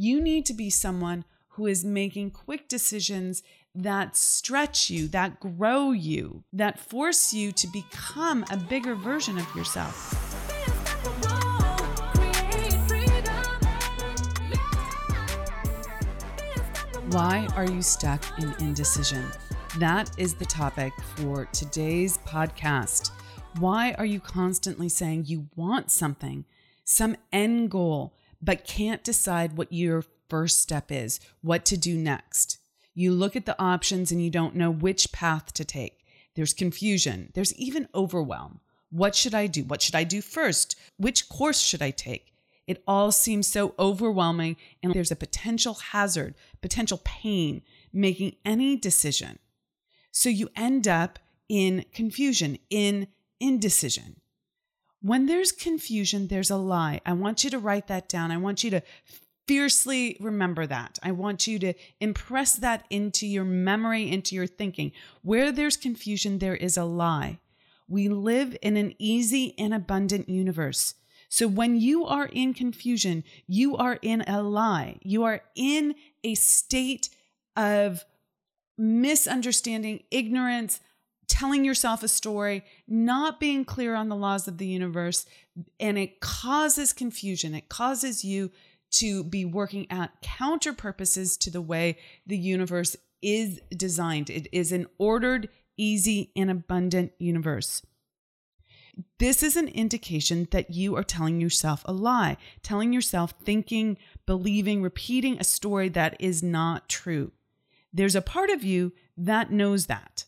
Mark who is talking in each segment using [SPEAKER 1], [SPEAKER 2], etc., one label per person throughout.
[SPEAKER 1] You need to be someone who is making quick decisions that stretch you, that grow you, that force you to become a bigger version of yourself. Why are you stuck in indecision? That is the topic for today's podcast. Why are you constantly saying you want something, some end goal, but can't decide what your first step is, what to do next? You look at the options and you don't know which path to take. There's confusion, there's even overwhelm. What should I do? What should I do first? Which course should I take? It all seems so overwhelming, and there's a potential hazard, potential pain making any decision. So you end up in confusion, in indecision. When there's confusion, there's a lie. I want you to write that down. I want you to fiercely remember that. I want you to impress that into your memory, into your thinking. Where there's confusion, there is a lie. We live in an easy and abundant universe. So when you are in confusion, you are in a lie. You are in a state of misunderstanding, ignorance, telling yourself a story, not being clear on the laws of the universe, and it causes confusion. It causes you to be working at counter purposes to the way the universe is designed. It is an ordered, easy, and abundant universe. This is an indication that you are telling yourself a lie, telling yourself, thinking, believing, repeating a story that is not true. There's a part of you that knows that.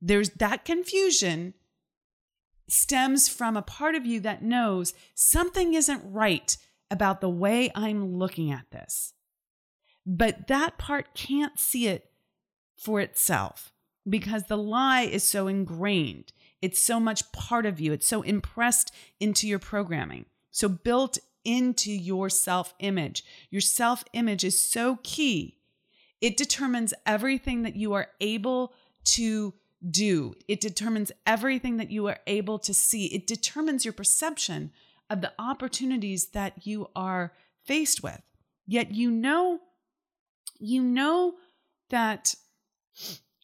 [SPEAKER 1] There's that confusion stems from a part of you that knows something isn't right about the way I'm looking at this. But that part can't see it for itself because the lie is so ingrained. It's so much part of you. It's so impressed into your programming. So built into your self image. Your self image is so key. It determines everything that you are able to do. It determines everything that you are able to see. It determines your perception of the opportunities that you are faced with. Yet you know, you know that.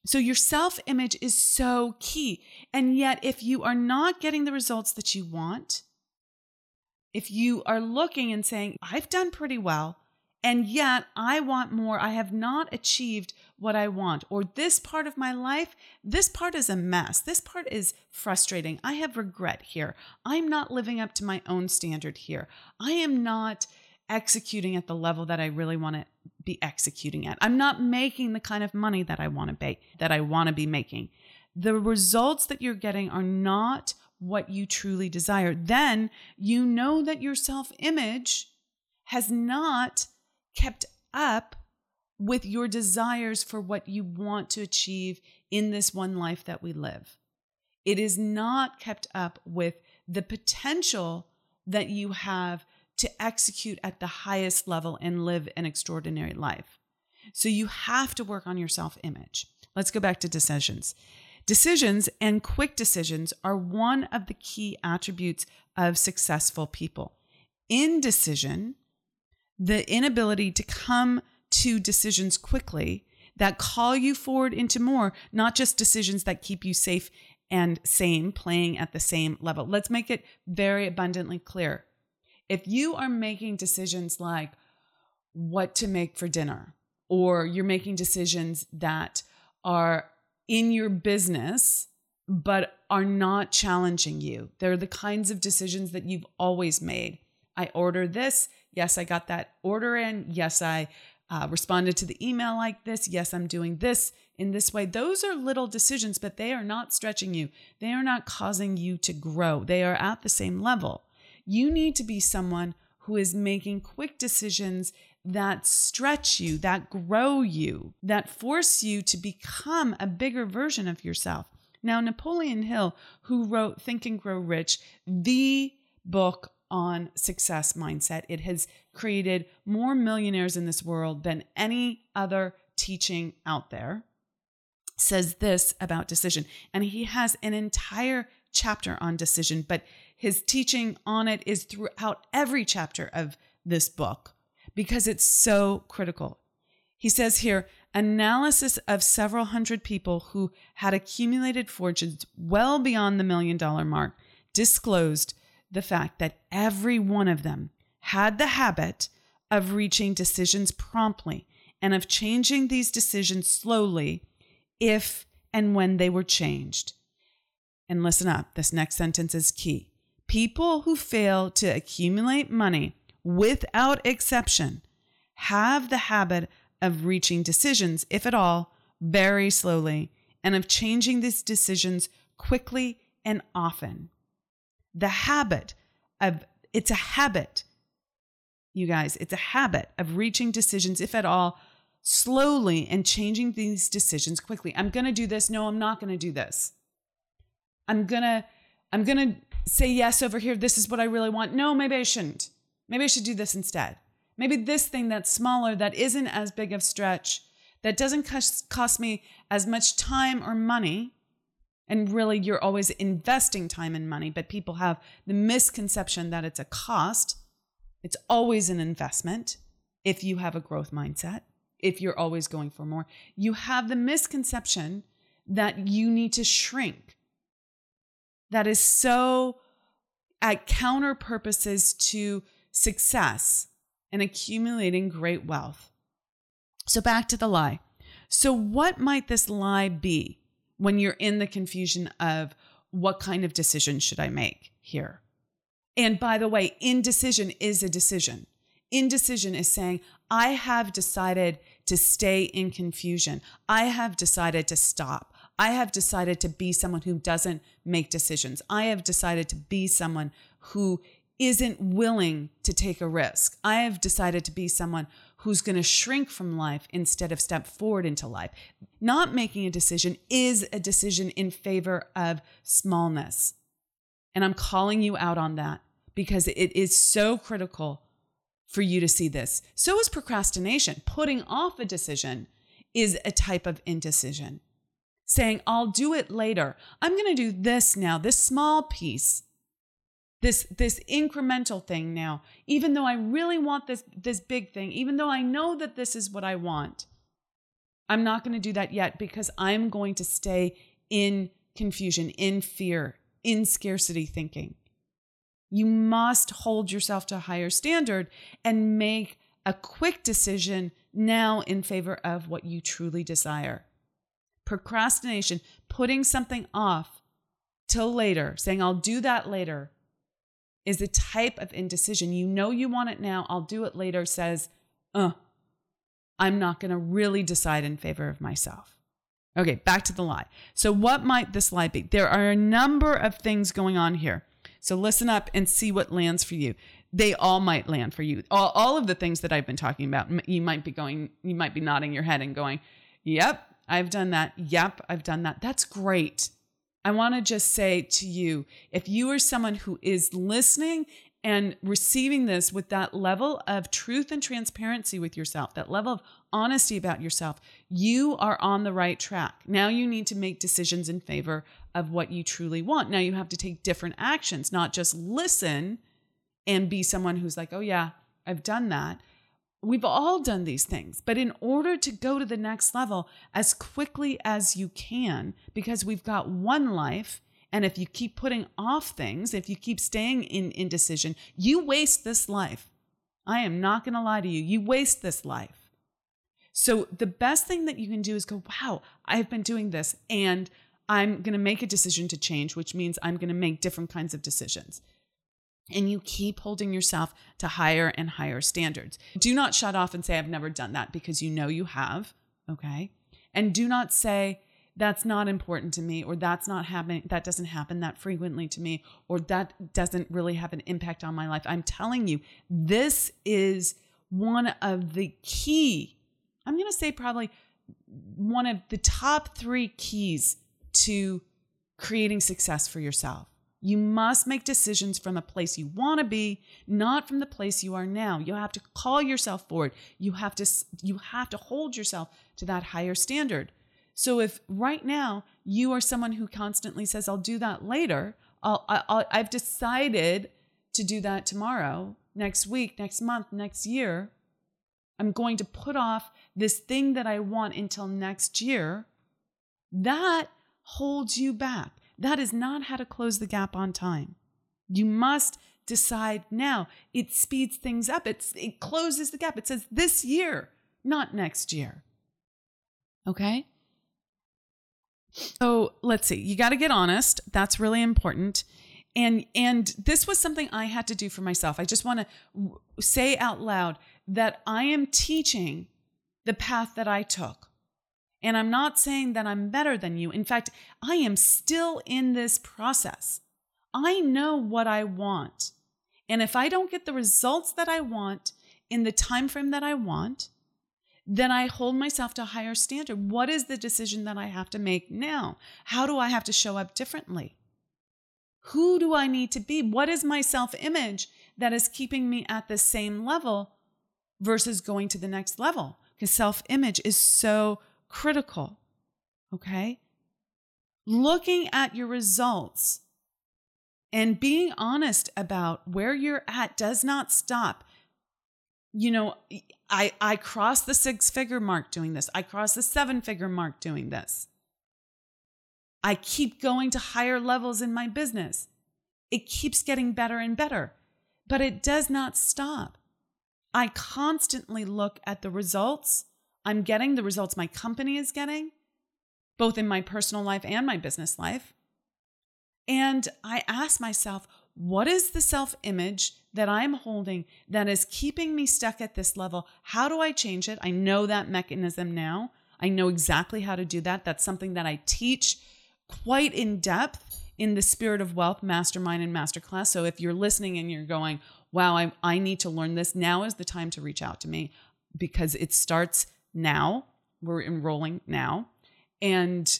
[SPEAKER 1] So your self image is so key. And yet, if you are not getting the results that you want, if you are looking and saying, I've done pretty well, and yet I want more. I have not achieved what I want. Or this part of my life, this part is a mess. This part is frustrating. I have regret here. I'm not living up to my own standard here. I am not executing at the level that I really want to be executing at. I'm not making the kind of money that I want to be that I want to be making. The results that you're getting are not what you truly desire. Then you know that your self-image has not kept up with your desires for what you want to achieve in this one life that we live. It is not kept up with the potential that you have to execute at the highest level and live an extraordinary life. So you have to work on your self image. Let's go back to decisions. Decisions and quick decisions are one of the key attributes of successful people. Indecision the inability to come to decisions quickly that call you forward into more, not just decisions that keep you safe and same, playing at the same level. Let's make it very abundantly clear. If you are making decisions like what to make for dinner, or you're making decisions that are in your business but are not challenging you, they're the kinds of decisions that you've always made. I order this. Yes, I got that order in. Yes, I uh, responded to the email like this. Yes, I'm doing this in this way. Those are little decisions, but they are not stretching you. They are not causing you to grow. They are at the same level. You need to be someone who is making quick decisions that stretch you, that grow you, that force you to become a bigger version of yourself. Now, Napoleon Hill, who wrote Think and Grow Rich, the book on success mindset. It has created more millionaires in this world than any other teaching out there. Says this about decision. And he has an entire chapter on decision, but his teaching on it is throughout every chapter of this book. because it's so critical. He says here analysis of several hundred people who had accumulated fortunes well beyond the million dollar mark disclosed the fact that every one of them had the habit of reaching decisions promptly and of changing these decisions slowly if and when they were changed. And listen up, this next sentence is key. People who fail to accumulate money without exception have the habit of reaching decisions, if at all, very slowly, and of changing these decisions quickly and often. The habit of it's a habit, you guys, it's a habit of reaching decisions, if at all, slowly and changing these decisions quickly. I'm going to do this. No, I'm not going to do this. I'm going to I'm going to say yes over here. This is what I really want. No, maybe I shouldn't. Maybe I should do this instead. Maybe this thing that's smaller, that isn't as big of stretch, that doesn't cost, cost me as much time or money. And really, you're always investing time and money, but people have the misconception that it's a cost. It's always an investment if you have a growth mindset, if you're always going for more. You have the misconception that you need to shrink. That is so at counter purposes to success and accumulating great wealth. So, back to the lie. So, what might this lie be when you're in the confusion of what kind of decision should I make here? And by the way, indecision is a decision. Indecision is saying, I have decided to stay in confusion. I have decided to stop. I have decided to be someone who doesn't make decisions. I have decided to be someone who isn't willing to take a risk. I have decided to be someone who's going to shrink from life instead of step forward into life. Not making a decision is a decision in favor of smallness. And I'm calling you out on that because it is so critical for you to see this. So is procrastination. Putting off a decision is a type of indecision. Saying, I'll do it later. I'm going to do this now, this small piece this this incremental thing now even though i really want this this big thing even though i know that this is what i want i'm not going to do that yet because i'm going to stay in confusion in fear in scarcity thinking you must hold yourself to a higher standard and make a quick decision now in favor of what you truly desire procrastination putting something off till later saying i'll do that later is a type of indecision. You know you want it now, I'll do it later, says, uh, I'm not going to really decide in favor of myself. Okay, back to the lie. So, what might this lie be? There are a number of things going on here. So, listen up and see what lands for you. They all might land for you. All, all of the things that I've been talking about, you might be going, you might be nodding your head and going, Yep, I've done that. Yep, I've done that. That's great. I want to just say to you if you are someone who is listening and receiving this with that level of truth and transparency with yourself, that level of honesty about yourself, you are on the right track. Now you need to make decisions in favor of what you truly want. Now you have to take different actions, not just listen and be someone who's like, oh, yeah, I've done that. We've all done these things, but in order to go to the next level as quickly as you can, because we've got one life, and if you keep putting off things, if you keep staying in indecision, you waste this life. I am not going to lie to you. You waste this life. So the best thing that you can do is go, wow, I've been doing this and I'm going to make a decision to change, which means I'm going to make different kinds of decisions and you keep holding yourself to higher and higher standards. Do not shut off and say, I've never done that because you know you have. Okay. And do not say, that's not important to me, or that's not happening, that doesn't happen that frequently to me, or that doesn't really have an impact on my life. I'm telling you, this is one of the key, I'm going to say probably one of the top three keys to creating success for yourself. You must make decisions from the place you want to be, not from the place you are now. You have to call yourself forward. You have to you have to hold yourself to that higher standard. So if right now you are someone who constantly says I'll do that later, I'll, I'll I've decided to do that tomorrow, next week, next month, next year, I'm going to put off this thing that I want until next year, that holds you back. That is not how to close the gap on time. You must decide now. It speeds things up. It's, it closes the gap. It says this year, not next year. Okay? So let's see. You got to get honest. That's really important. And and this was something I had to do for myself. I just want to say out loud that I am teaching the path that I took. And I'm not saying that I'm better than you. In fact, I am still in this process. I know what I want. And if I don't get the results that I want in the time frame that I want, then I hold myself to a higher standard. What is the decision that I have to make now? How do I have to show up differently? Who do I need to be? What is my self image that is keeping me at the same level versus going to the next level? Because self image is so critical. Okay? Looking at your results and being honest about where you're at does not stop. You know, I, I crossed the six figure mark doing this, I crossed the seven figure mark doing this. I keep going to higher levels in my business. It keeps getting better and better, but it does not stop. I constantly look at the results I'm getting, the results my company is getting, both in my personal life and my business life. And I ask myself, what is the self image that I'm holding that is keeping me stuck at this level? How do I change it? I know that mechanism now. I know exactly how to do that. That's something that I teach quite in depth in the Spirit of Wealth Mastermind and Masterclass. So if you're listening and you're going, wow, I, I need to learn this, now is the time to reach out to me because it starts now. We're enrolling now. And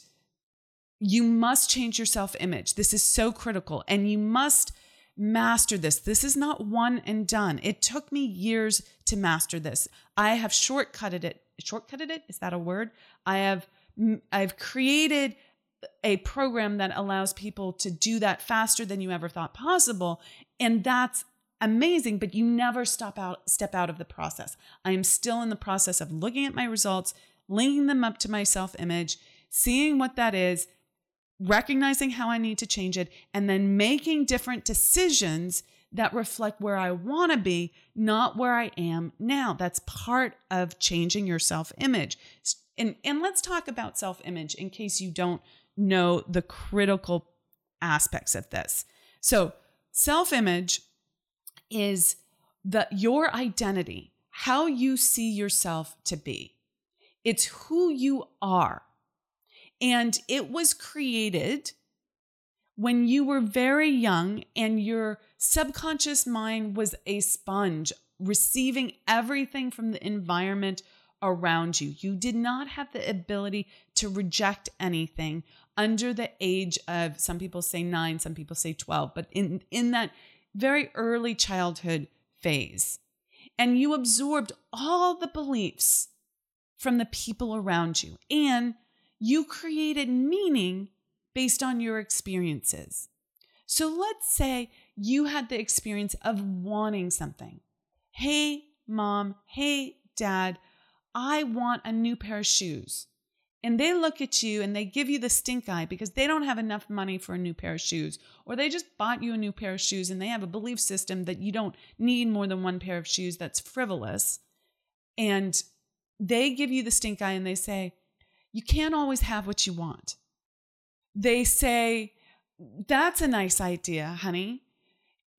[SPEAKER 1] you must change your self image. This is so critical. And you must master this. This is not one and done. It took me years to master this. I have shortcutted it. Shortcutted it? Is that a word? I have I've created a program that allows people to do that faster than you ever thought possible. And that's amazing, but you never stop out step out of the process. I am still in the process of looking at my results, linking them up to my self-image, seeing what that is, recognizing how I need to change it, and then making different decisions that reflect where I want to be, not where I am now. That's part of changing your self image. And, and let's talk about self image in case you don't know the critical aspects of this. So, self image is the your identity, how you see yourself to be. It's who you are. And it was created when you were very young and your subconscious mind was a sponge, receiving everything from the environment around you. You did not have the ability to reject anything under the age of some people say 9, some people say 12, but in in that very early childhood phase. And you absorbed all the beliefs from the people around you and you created meaning based on your experiences. So let's say you had the experience of wanting something. Hey, mom, hey, dad, I want a new pair of shoes. And they look at you and they give you the stink eye because they don't have enough money for a new pair of shoes. Or they just bought you a new pair of shoes and they have a belief system that you don't need more than one pair of shoes that's frivolous. And they give you the stink eye and they say, you can't always have what you want. They say, that's a nice idea, honey.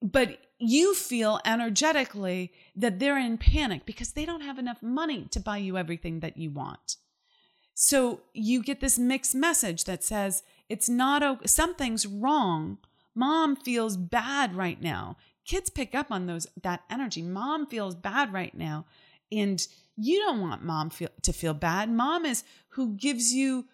[SPEAKER 1] But you feel energetically that they're in panic because they don't have enough money to buy you everything that you want. So you get this mixed message that says it's not okay, something's wrong. Mom feels bad right now. Kids pick up on those that energy. Mom feels bad right now. And you don't want mom feel, to feel bad. Mom is who gives you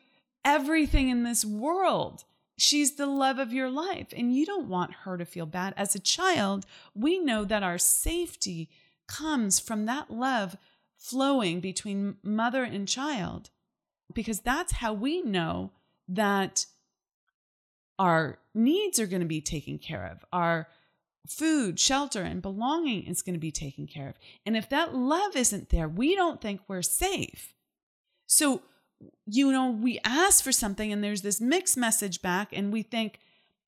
[SPEAKER 1] everything in this world. She's the love of your life, and you don't want her to feel bad. As a child, we know that our safety comes from that love flowing between mother and child, because that's how we know that our needs are going to be taken care of. Our food, shelter, and belonging is going to be taken care of. And if that love isn't there, we don't think we're safe. So, you know, we ask for something and there's this mixed message back, and we think,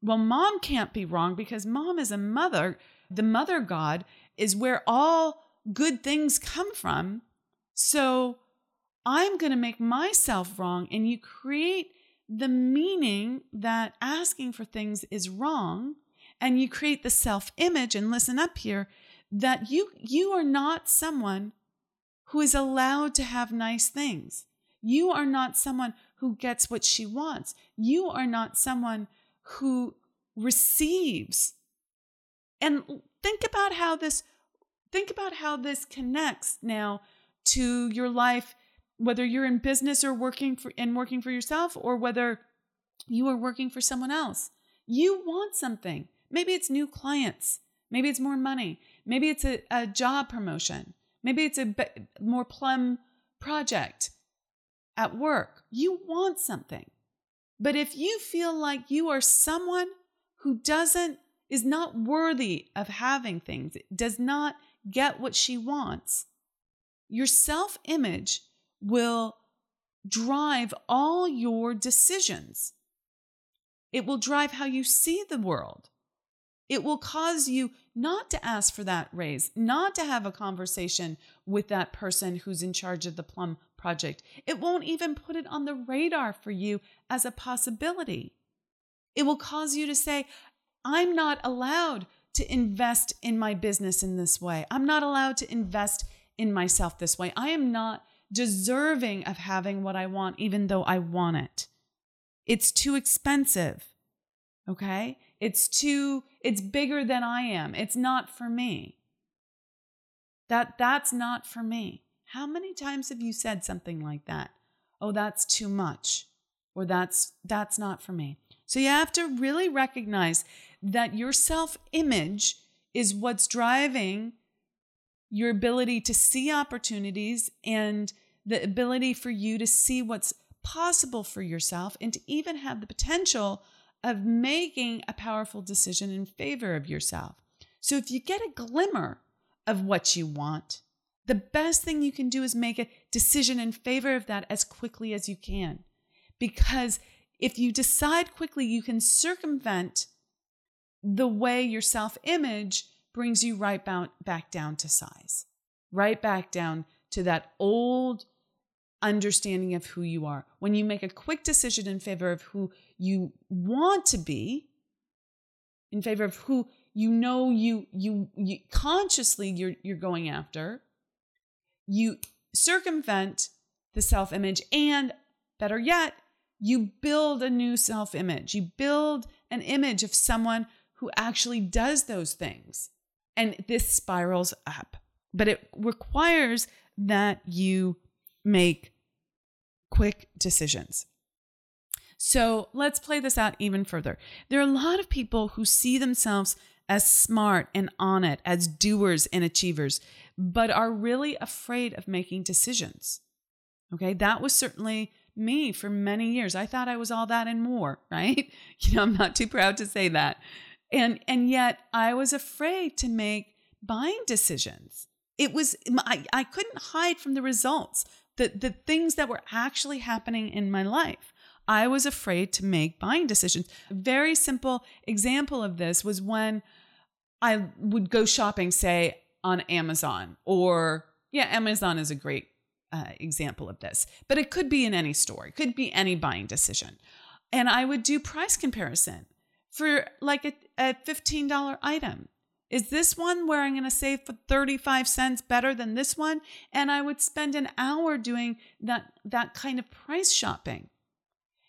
[SPEAKER 1] well, mom can't be wrong because mom is a mother. The mother God is where all good things come from. So I'm going to make myself wrong. And you create the meaning that asking for things is wrong and you create the self-image and listen up here that you you are not someone who is allowed to have nice things. You are not someone who gets what she wants. You are not someone who receives. And think about how this think about how this connects now to your life whether you're in business or working for and working for yourself or whether you are working for someone else. You want something. Maybe it's new clients. Maybe it's more money. Maybe it's a, a job promotion. Maybe it's a more plum project at work. You want something. But if you feel like you are someone who doesn't, is not worthy of having things, does not get what she wants, your self image will drive all your decisions. It will drive how you see the world. It will cause you not to ask for that raise, not to have a conversation with that person who's in charge of the plum project. It won't even put it on the radar for you as a possibility. It will cause you to say, I'm not allowed to invest in my business in this way. I'm not allowed to invest in myself this way. I am not deserving of having what I want, even though I want it. It's too expensive. Okay? It's too, it's bigger than I am. It's not for me. That, that's not for me. How many times have you said something like that? Oh, that's too much. Or that's, that's not for me. So you have to really recognize that your self image is what's driving your ability to see opportunities and the ability for you to see what's possible for yourself and to even have the potential of making a powerful decision in favor of yourself. So if you get a glimmer of what you want, the best thing you can do is make a decision in favor of that as quickly as you can. Because if you decide quickly, you can circumvent the way your self image brings you right back down to size, right back down to that old understanding of who you are. When you make a quick decision in favor of who you want to be, in favor of who you know you you, you consciously you're you're going after, you circumvent the self-image and better yet, you build a new self-image. You build an image of someone who actually does those things. And this spirals up. But it requires that you make quick decisions. So let's play this out even further. There are a lot of people who see themselves as smart and on it, as doers and achievers, but are really afraid of making decisions. Okay, that was certainly me for many years. I thought I was all that and more, right? You know, I'm not too proud to say that. And and yet I was afraid to make buying decisions. It was I, I couldn't hide from the results the, the things that were actually happening in my life. I was afraid to make buying decisions. A very simple example of this was when I would go shopping, say on Amazon, or yeah, Amazon is a great uh, example of this, but it could be in any store, it could be any buying decision. And I would do price comparison for like a, a $15 item. Is this one where I'm going to save for 35 cents better than this one? And I would spend an hour doing that, that kind of price shopping.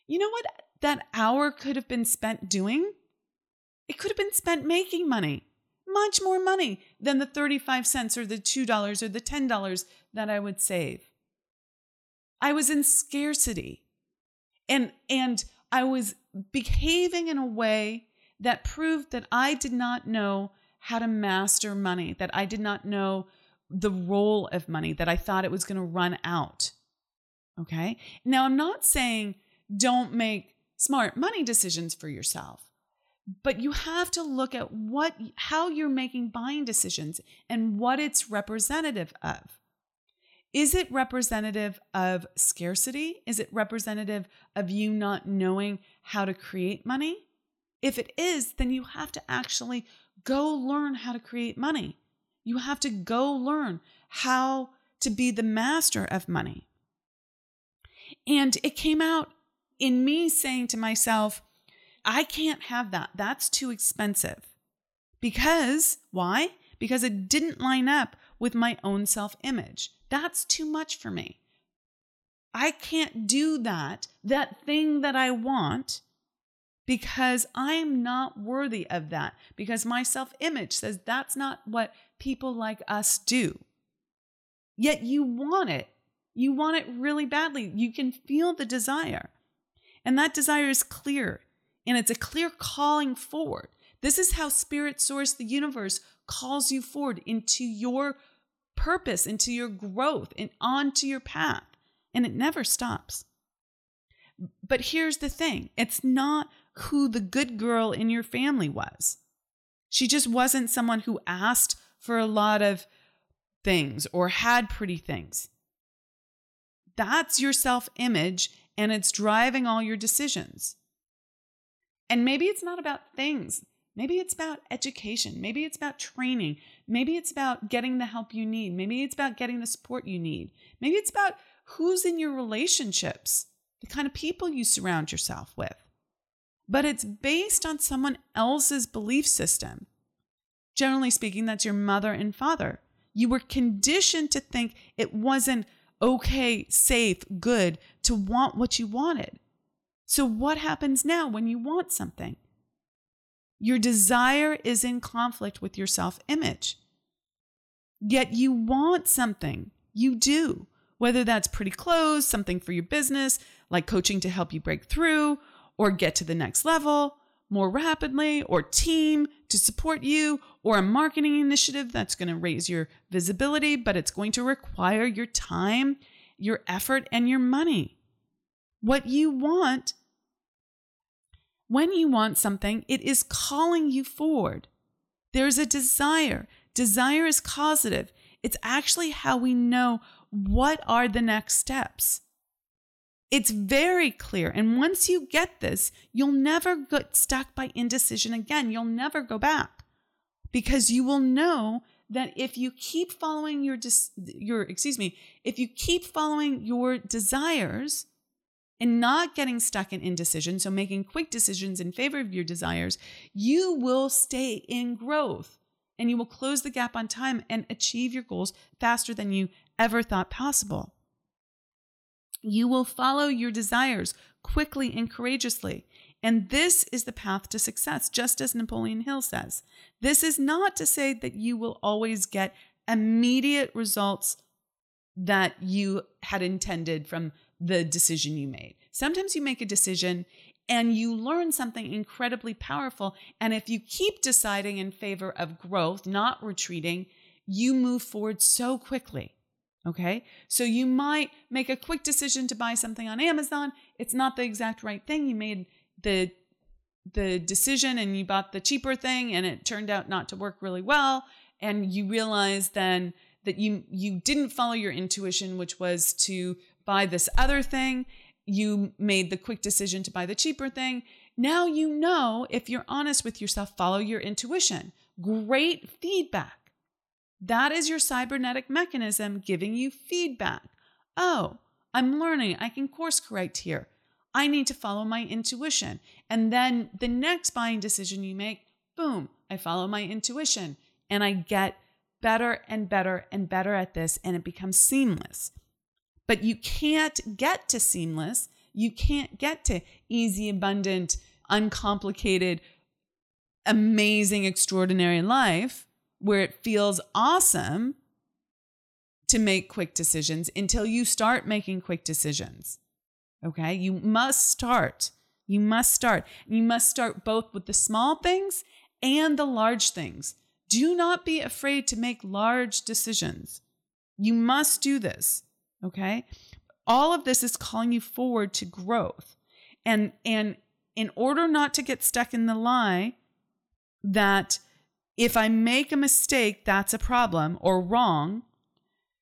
[SPEAKER 1] You know what that hour could have been spent doing? It could have been spent making money, much more money than the 35 cents or the $2 or the $10 that I would save. I was in scarcity and, and I was behaving in a way that proved that I did not know how to master money, that I did not know the role of money, that I thought it was going to run out. Okay. Now, I'm not saying don't make smart money decisions for yourself, but you have to look at what how you're making buying decisions and what it's representative of. Is it representative of scarcity? Is it representative of you not knowing how to create money? If it is, then you have to actually go learn how to create money. You have to go learn how to be the master of money. And it came out in me saying to myself, I can't have that. That's too expensive. Because, why? Because it didn't line up with my own self image. That's too much for me. I can't do that, that thing that I want, because I'm not worthy of that, because my self image says that's not what people like us do. Yet you want it. You want it really badly. You can feel the desire. And that desire is clear and it's a clear calling forward. This is how Spirit Source, the universe, calls you forward into your purpose, into your growth, and onto your path. And it never stops. But here's the thing it's not who the good girl in your family was. She just wasn't someone who asked for a lot of things or had pretty things. That's your self image, and it's driving all your decisions. And maybe it's not about things. Maybe it's about education. Maybe it's about training. Maybe it's about getting the help you need. Maybe it's about getting the support you need. Maybe it's about who's in your relationships, the kind of people you surround yourself with. But it's based on someone else's belief system. Generally speaking, that's your mother and father. You were conditioned to think it wasn't okay, safe, good to want what you wanted. So, what happens now when you want something? Your desire is in conflict with your self image. Yet you want something. You do. Whether that's pretty clothes, something for your business, like coaching to help you break through or get to the next level more rapidly, or team to support you, or a marketing initiative that's going to raise your visibility, but it's going to require your time, your effort, and your money. What you want, when you want something, it is calling you forward. There's a desire. Desire is causative. It's actually how we know what are the next steps. It's very clear. And once you get this, you'll never get stuck by indecision again. You'll never go back because you will know that if you keep following your your excuse me, if you keep following your desires, and not getting stuck in indecision, so making quick decisions in favor of your desires, you will stay in growth and you will close the gap on time and achieve your goals faster than you ever thought possible. You will follow your desires quickly and courageously. And this is the path to success, just as Napoleon Hill says. This is not to say that you will always get immediate results that you had intended from the decision you made. Sometimes you make a decision and you learn something incredibly powerful. And if you keep deciding in favor of growth, not retreating, you move forward so quickly. Okay. So you might make a quick decision to buy something on Amazon. It's not the exact right thing. You made the the decision and you bought the cheaper thing and it turned out not to work really well. And you realize then that you you didn't follow your intuition, which was to buy this other thing. You made the quick decision to buy the cheaper thing. Now you know if you're honest with yourself, follow your intuition. Great feedback. That is your cybernetic mechanism giving you feedback. Oh, I'm learning. I can course correct here. I need to follow my intuition. And then the next buying decision you make, boom, I follow my intuition and I get better and better and better at this and it becomes seamless. But you can't get to seamless. You can't get to easy, abundant, uncomplicated, amazing, extraordinary life where it feels awesome to make quick decisions until you start making quick decisions. Okay? You must start. You must start. You must start both with the small things and the large things. Do not be afraid to make large decisions. You must do this. Okay. All of this is calling you forward to growth. And, and in order not to get stuck in the lie that if I make a mistake, that's a problem or wrong,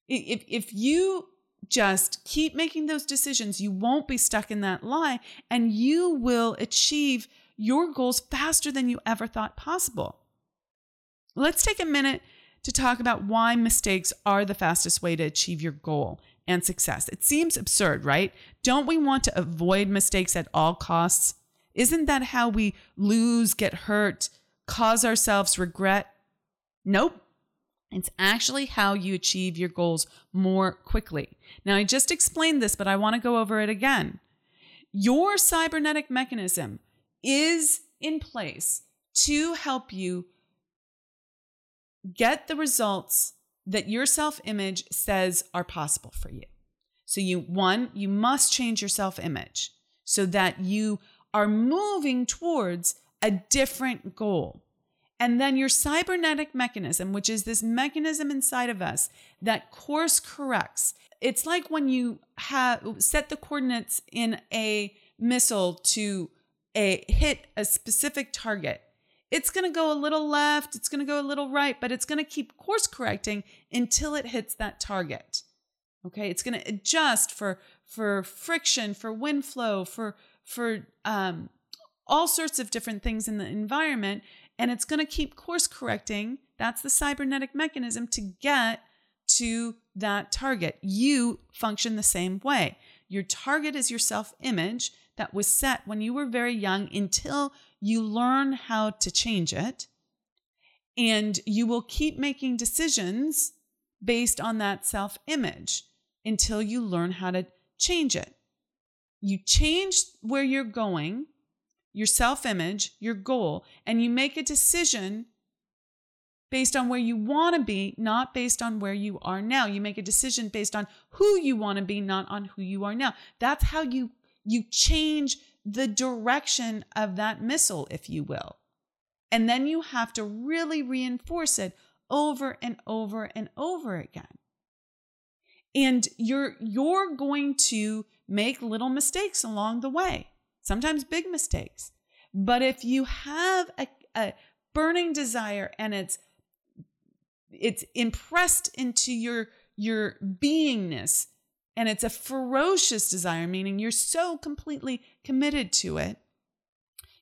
[SPEAKER 1] if, if you just keep making those decisions, you won't be stuck in that lie and you will achieve your goals faster than you ever thought possible. Let's take a minute to talk about why mistakes are the fastest way to achieve your goal and success. It seems absurd, right? Don't we want to avoid mistakes at all costs? Isn't that how we lose, get hurt, cause ourselves regret? Nope. It's actually how you achieve your goals more quickly. Now, I just explained this, but I want to go over it again. Your cybernetic mechanism is in place to help you get the results that your self image says are possible for you. So, you one, you must change your self image so that you are moving towards a different goal. And then your cybernetic mechanism, which is this mechanism inside of us that course corrects. It's like when you have set the coordinates in a missile to a hit a specific target. It's going to go a little left, it's going to go a little right, but it's going to keep course correcting until it hits that target. Okay? It's going to adjust for for friction, for wind flow, for for um, all sorts of different things in the environment and it's going to keep course correcting. That's the cybernetic mechanism to get to that target. You function the same way. Your target is your self image that was set when you were very young until you learn how to change it. And you will keep making decisions based on that self image until you learn how to change it. You change where you're going your self image, your goal, and you make a decision based on where you want to be, not based on where you are now. You make a decision based on who you want to be, not on who you are now. That's how you you change the direction of that missile, if you will. And then you have to really reinforce it over and over and over again. And you're you're going to make little mistakes along the way sometimes big mistakes. But if you have a, a burning desire and it's it's impressed into your your beingness and it's a ferocious desire meaning you're so completely committed to it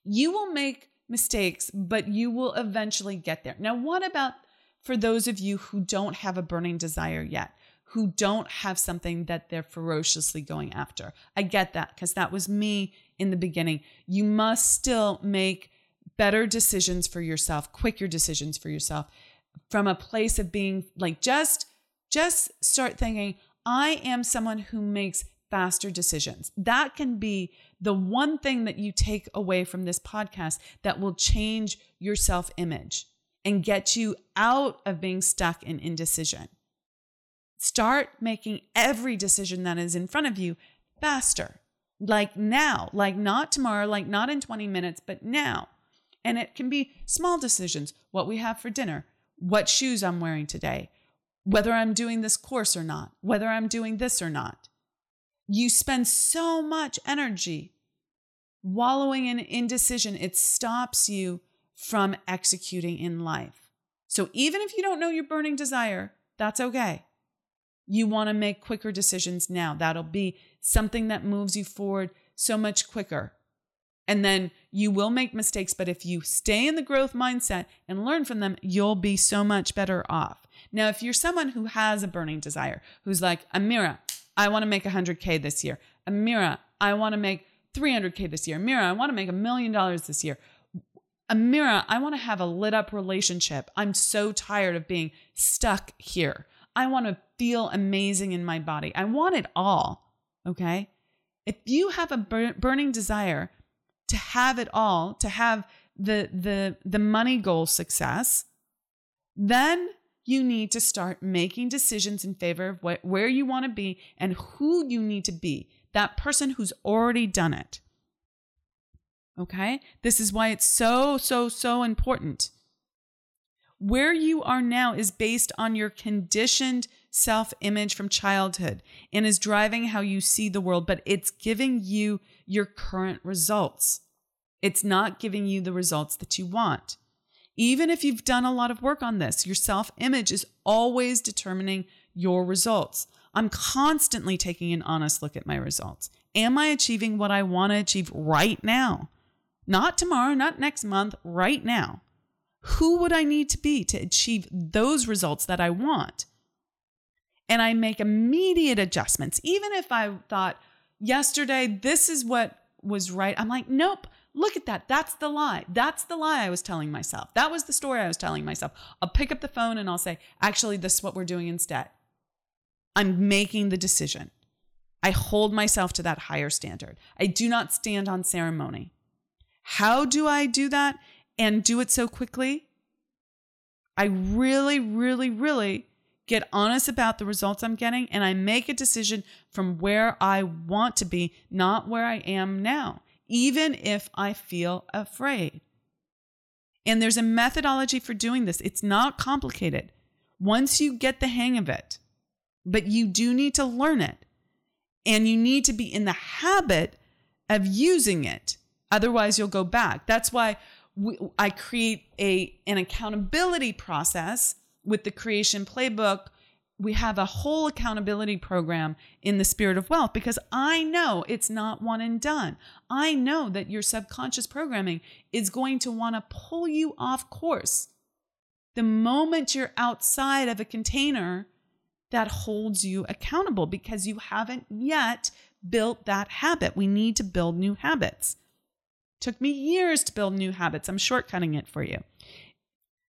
[SPEAKER 1] you will make mistakes but you will eventually get there now what about for those of you who don't have a burning desire yet who don't have something that they're ferociously going after. I get that because that was me in the beginning. You must still make better decisions for yourself, quicker decisions for yourself from a place of being like just just start thinking I am someone who makes faster decisions. That can be the one thing that you take away from this podcast that will change your self-image and get you out of being stuck in indecision. Start making every decision that is in front of you faster, like now, like not tomorrow, like not in 20 minutes, but now. And it can be small decisions what we have for dinner, what shoes I'm wearing today, whether I'm doing this course or not, whether I'm doing this or not. You spend so much energy wallowing in indecision, it stops you from executing in life. So even if you don't know your burning desire, that's okay. You want to make quicker decisions now. That'll be something that moves you forward so much quicker. And then you will make mistakes, but if you stay in the growth mindset and learn from them, you'll be so much better off. Now, if you're someone who has a burning desire, who's like, Amira, I want to make 100K this year. Amira, I want to make 300K this year. Amira, I want to make a million dollars this year. Amira, I want to have a lit up relationship. I'm so tired of being stuck here. I want to feel amazing in my body. I want it all. Okay. If you have a bur- burning desire to have it all, to have the, the, the money goal success, then you need to start making decisions in favor of wh- where you want to be and who you need to be. That person who's already done it. Okay. This is why it's so, so, so important where you are now is based on your conditioned self image from childhood and is driving how you see the world, but it's giving you your current results. It's not giving you the results that you want. Even if you've done a lot of work on this, your self image is always determining your results. I'm constantly taking an honest look at my results. Am I achieving what I want to achieve right now? Not tomorrow, not next month, right now. Who would I need to be to achieve those results that I want? And I make immediate adjustments. Even if I thought yesterday, this is what was right, I'm like, nope, look at that. That's the lie. That's the lie I was telling myself. That was the story I was telling myself. I'll pick up the phone and I'll say, actually, this is what we're doing instead. I'm making the decision. I hold myself to that higher standard. I do not stand on ceremony. How do I do that and do it so quickly? I really, really, really get honest about the results I'm getting and I make a decision from where I want to be, not where I am now, even if I feel afraid. And there's a methodology for doing this. It's not complicated. Once you get the hang of it, but you do need to learn it and you need to be in the habit of using it. Otherwise, you'll go back. That's why we, I create a, an accountability process with the creation playbook. We have a whole accountability program in the spirit of wealth because I know it's not one and done. I know that your subconscious programming is going to want to pull you off course. The moment you're outside of a container that holds you accountable because you haven't yet built that habit. We need to build new habits. Took me years to build new habits. I'm shortcutting it for you.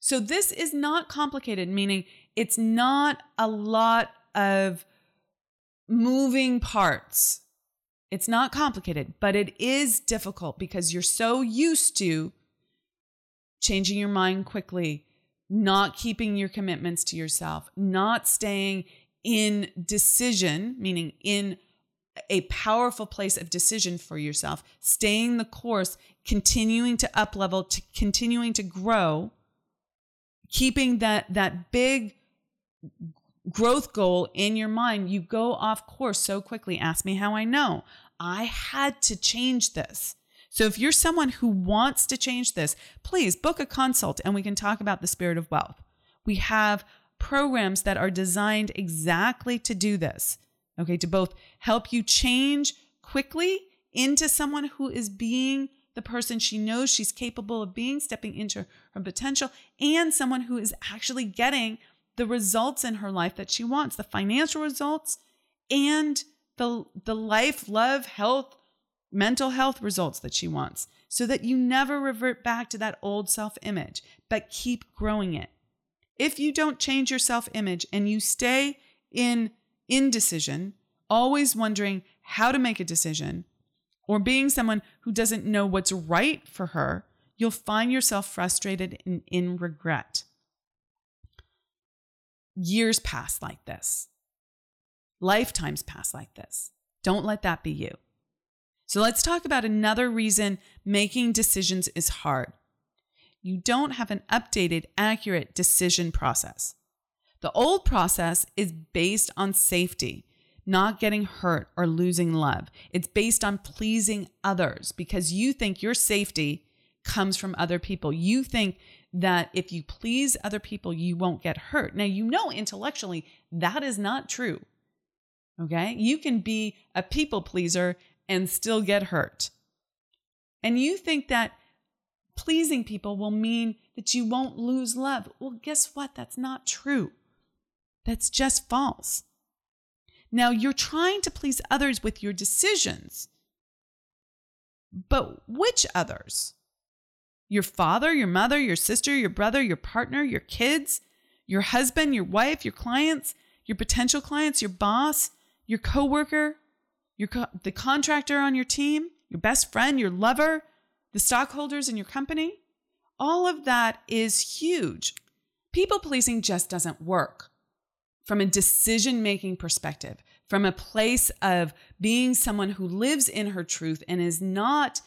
[SPEAKER 1] So, this is not complicated, meaning it's not a lot of moving parts. It's not complicated, but it is difficult because you're so used to changing your mind quickly, not keeping your commitments to yourself, not staying in decision, meaning in a powerful place of decision for yourself, staying the course, continuing to up level, to continuing to grow, keeping that that big growth goal in your mind, you go off course so quickly. Ask me how I know. I had to change this. So if you're someone who wants to change this, please book a consult and we can talk about the spirit of wealth. We have programs that are designed exactly to do this. Okay, to both help you change quickly into someone who is being the person she knows she's capable of being, stepping into her potential, and someone who is actually getting the results in her life that she wants the financial results and the, the life, love, health, mental health results that she wants, so that you never revert back to that old self image, but keep growing it. If you don't change your self image and you stay in indecision, always wondering how to make a decision, or being someone who doesn't know what's right for her, you'll find yourself frustrated and in regret. Years pass like this, lifetimes pass like this. Don't let that be you. So let's talk about another reason making decisions is hard. You don't have an updated, accurate decision process. The old process is based on safety, not getting hurt or losing love. It's based on pleasing others because you think your safety comes from other people. You think that if you please other people, you won't get hurt. Now, you know intellectually that is not true. Okay? You can be a people pleaser and still get hurt. And you think that pleasing people will mean that you won't lose love. Well, guess what? That's not true. That's just false. Now, you're trying to please others with your decisions. But which others? Your father, your mother, your sister, your brother, your partner, your kids, your husband, your wife, your clients, your potential clients, your boss, your coworker, your co- the contractor on your team, your best friend, your lover, the stockholders in your company. All of that is huge. People pleasing just doesn't work from a decision making perspective, from a place of being someone who lives in her truth and is not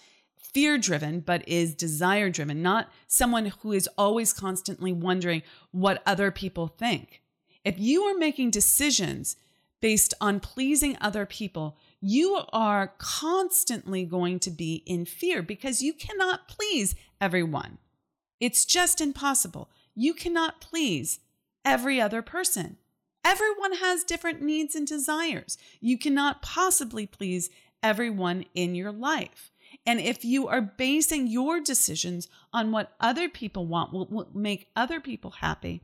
[SPEAKER 1] fear driven, but is desire driven, not someone who is always constantly wondering what other people think. If you are making decisions based on pleasing other people, you are constantly going to be in fear because you cannot please everyone. It's just impossible. You cannot please every other person. Everyone has different needs and desires. You cannot possibly please everyone in your life. And if you are basing your decisions on what other people want, what will, make other people happy,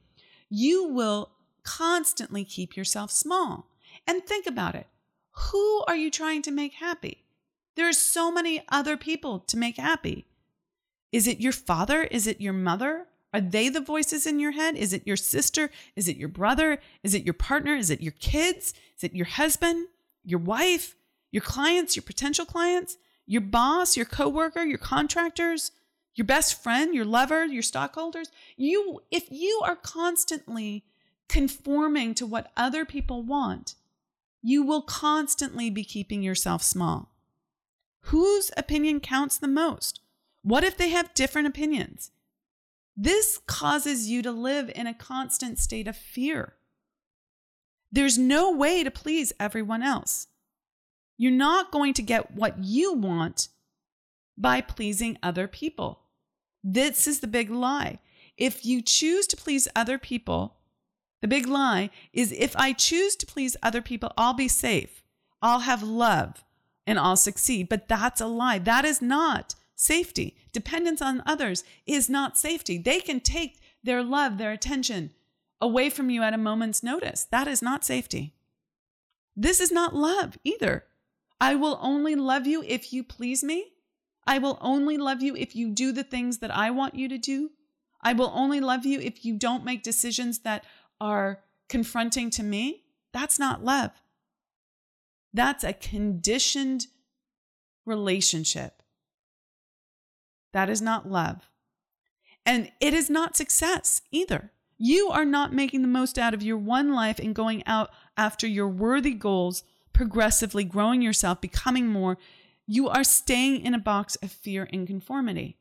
[SPEAKER 1] you will constantly keep yourself small. And think about it who are you trying to make happy? There are so many other people to make happy. Is it your father? Is it your mother? Are they the voices in your head? Is it your sister? Is it your brother? Is it your partner? Is it your kids? Is it your husband? Your wife? Your clients? Your potential clients? Your boss? Your coworker? Your contractors? Your best friend? Your lover? Your stockholders? You if you are constantly conforming to what other people want, you will constantly be keeping yourself small. Whose opinion counts the most? What if they have different opinions? This causes you to live in a constant state of fear. There's no way to please everyone else. You're not going to get what you want by pleasing other people. This is the big lie. If you choose to please other people, the big lie is if I choose to please other people, I'll be safe, I'll have love, and I'll succeed. But that's a lie. That is not safety. Dependence on others is not safety. They can take their love, their attention away from you at a moment's notice. That is not safety. This is not love either. I will only love you if you please me. I will only love you if you do the things that I want you to do. I will only love you if you don't make decisions that are confronting to me, that's not love. That's a conditioned relationship. That is not love. And it is not success either. You are not making the most out of your one life and going out after your worthy goals, progressively growing yourself, becoming more. You are staying in a box of fear and conformity.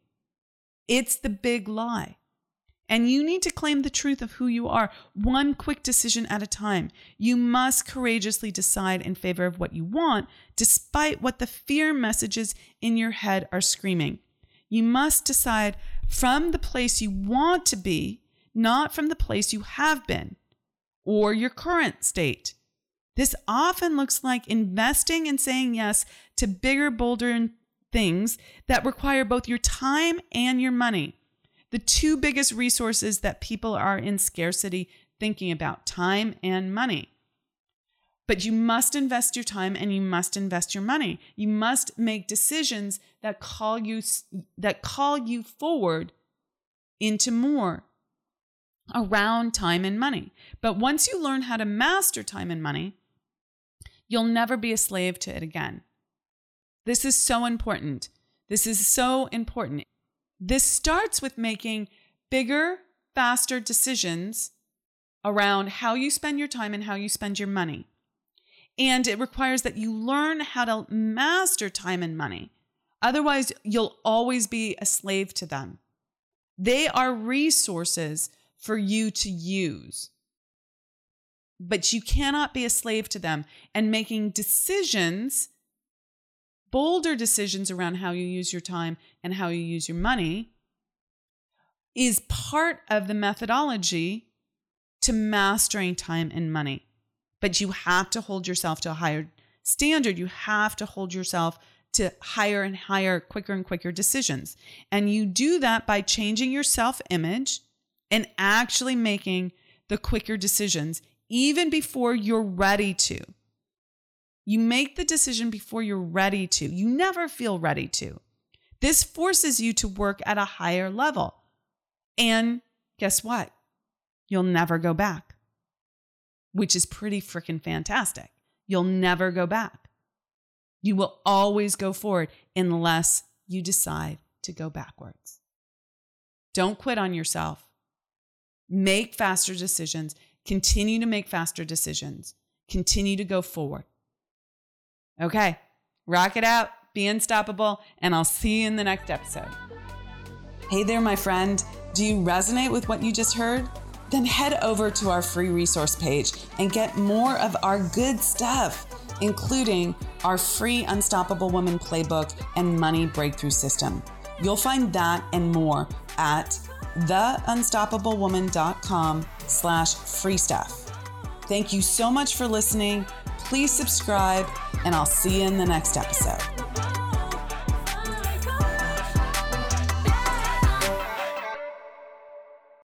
[SPEAKER 1] It's the big lie. And you need to claim the truth of who you are, one quick decision at a time. You must courageously decide in favor of what you want, despite what the fear messages in your head are screaming. You must decide from the place you want to be, not from the place you have been or your current state. This often looks like investing and saying yes to bigger, bolder things that require both your time and your money the two biggest resources that people are in scarcity thinking about time and money. But you must invest your time and you must invest your money. You must make decisions that call you that call you forward into more around time and money. But once you learn how to master time and money, you'll never be a slave to it again. This is so important. This is so important. This starts with making bigger, faster decisions around how you spend your time and how you spend your money. And it requires that you learn how to master time and money. Otherwise, you'll always be a slave to them. They are resources for you to use. But you cannot be a slave to them and making decisions bolder decisions around how you use your time and how you use your money is part of the methodology to mastering time and money. But you have to hold yourself to a higher standard. You have to hold yourself to higher and higher, quicker and quicker decisions. And you do that by changing your self image and actually making the quicker decisions even before you're ready to. You make the decision before you're ready to. You never feel ready to. This forces you to work at a higher level. And guess what? You'll never go back, which is pretty freaking fantastic. You'll never go back. You will always go forward unless you decide to go backwards. Don't quit on yourself. Make faster decisions. Continue to make faster decisions. Continue to go forward. Okay, rock it out, be unstoppable, and I'll see you in the next episode. Hey there, my friend. Do you resonate with what you just heard? Then head over to our free resource page and get more of our good stuff, including our free Unstoppable Woman Playbook and Money Breakthrough System. You'll find that and more at theunstoppablewoman.com slash free stuff. Thank you so much for listening. Please subscribe, and I'll see you in the next episode.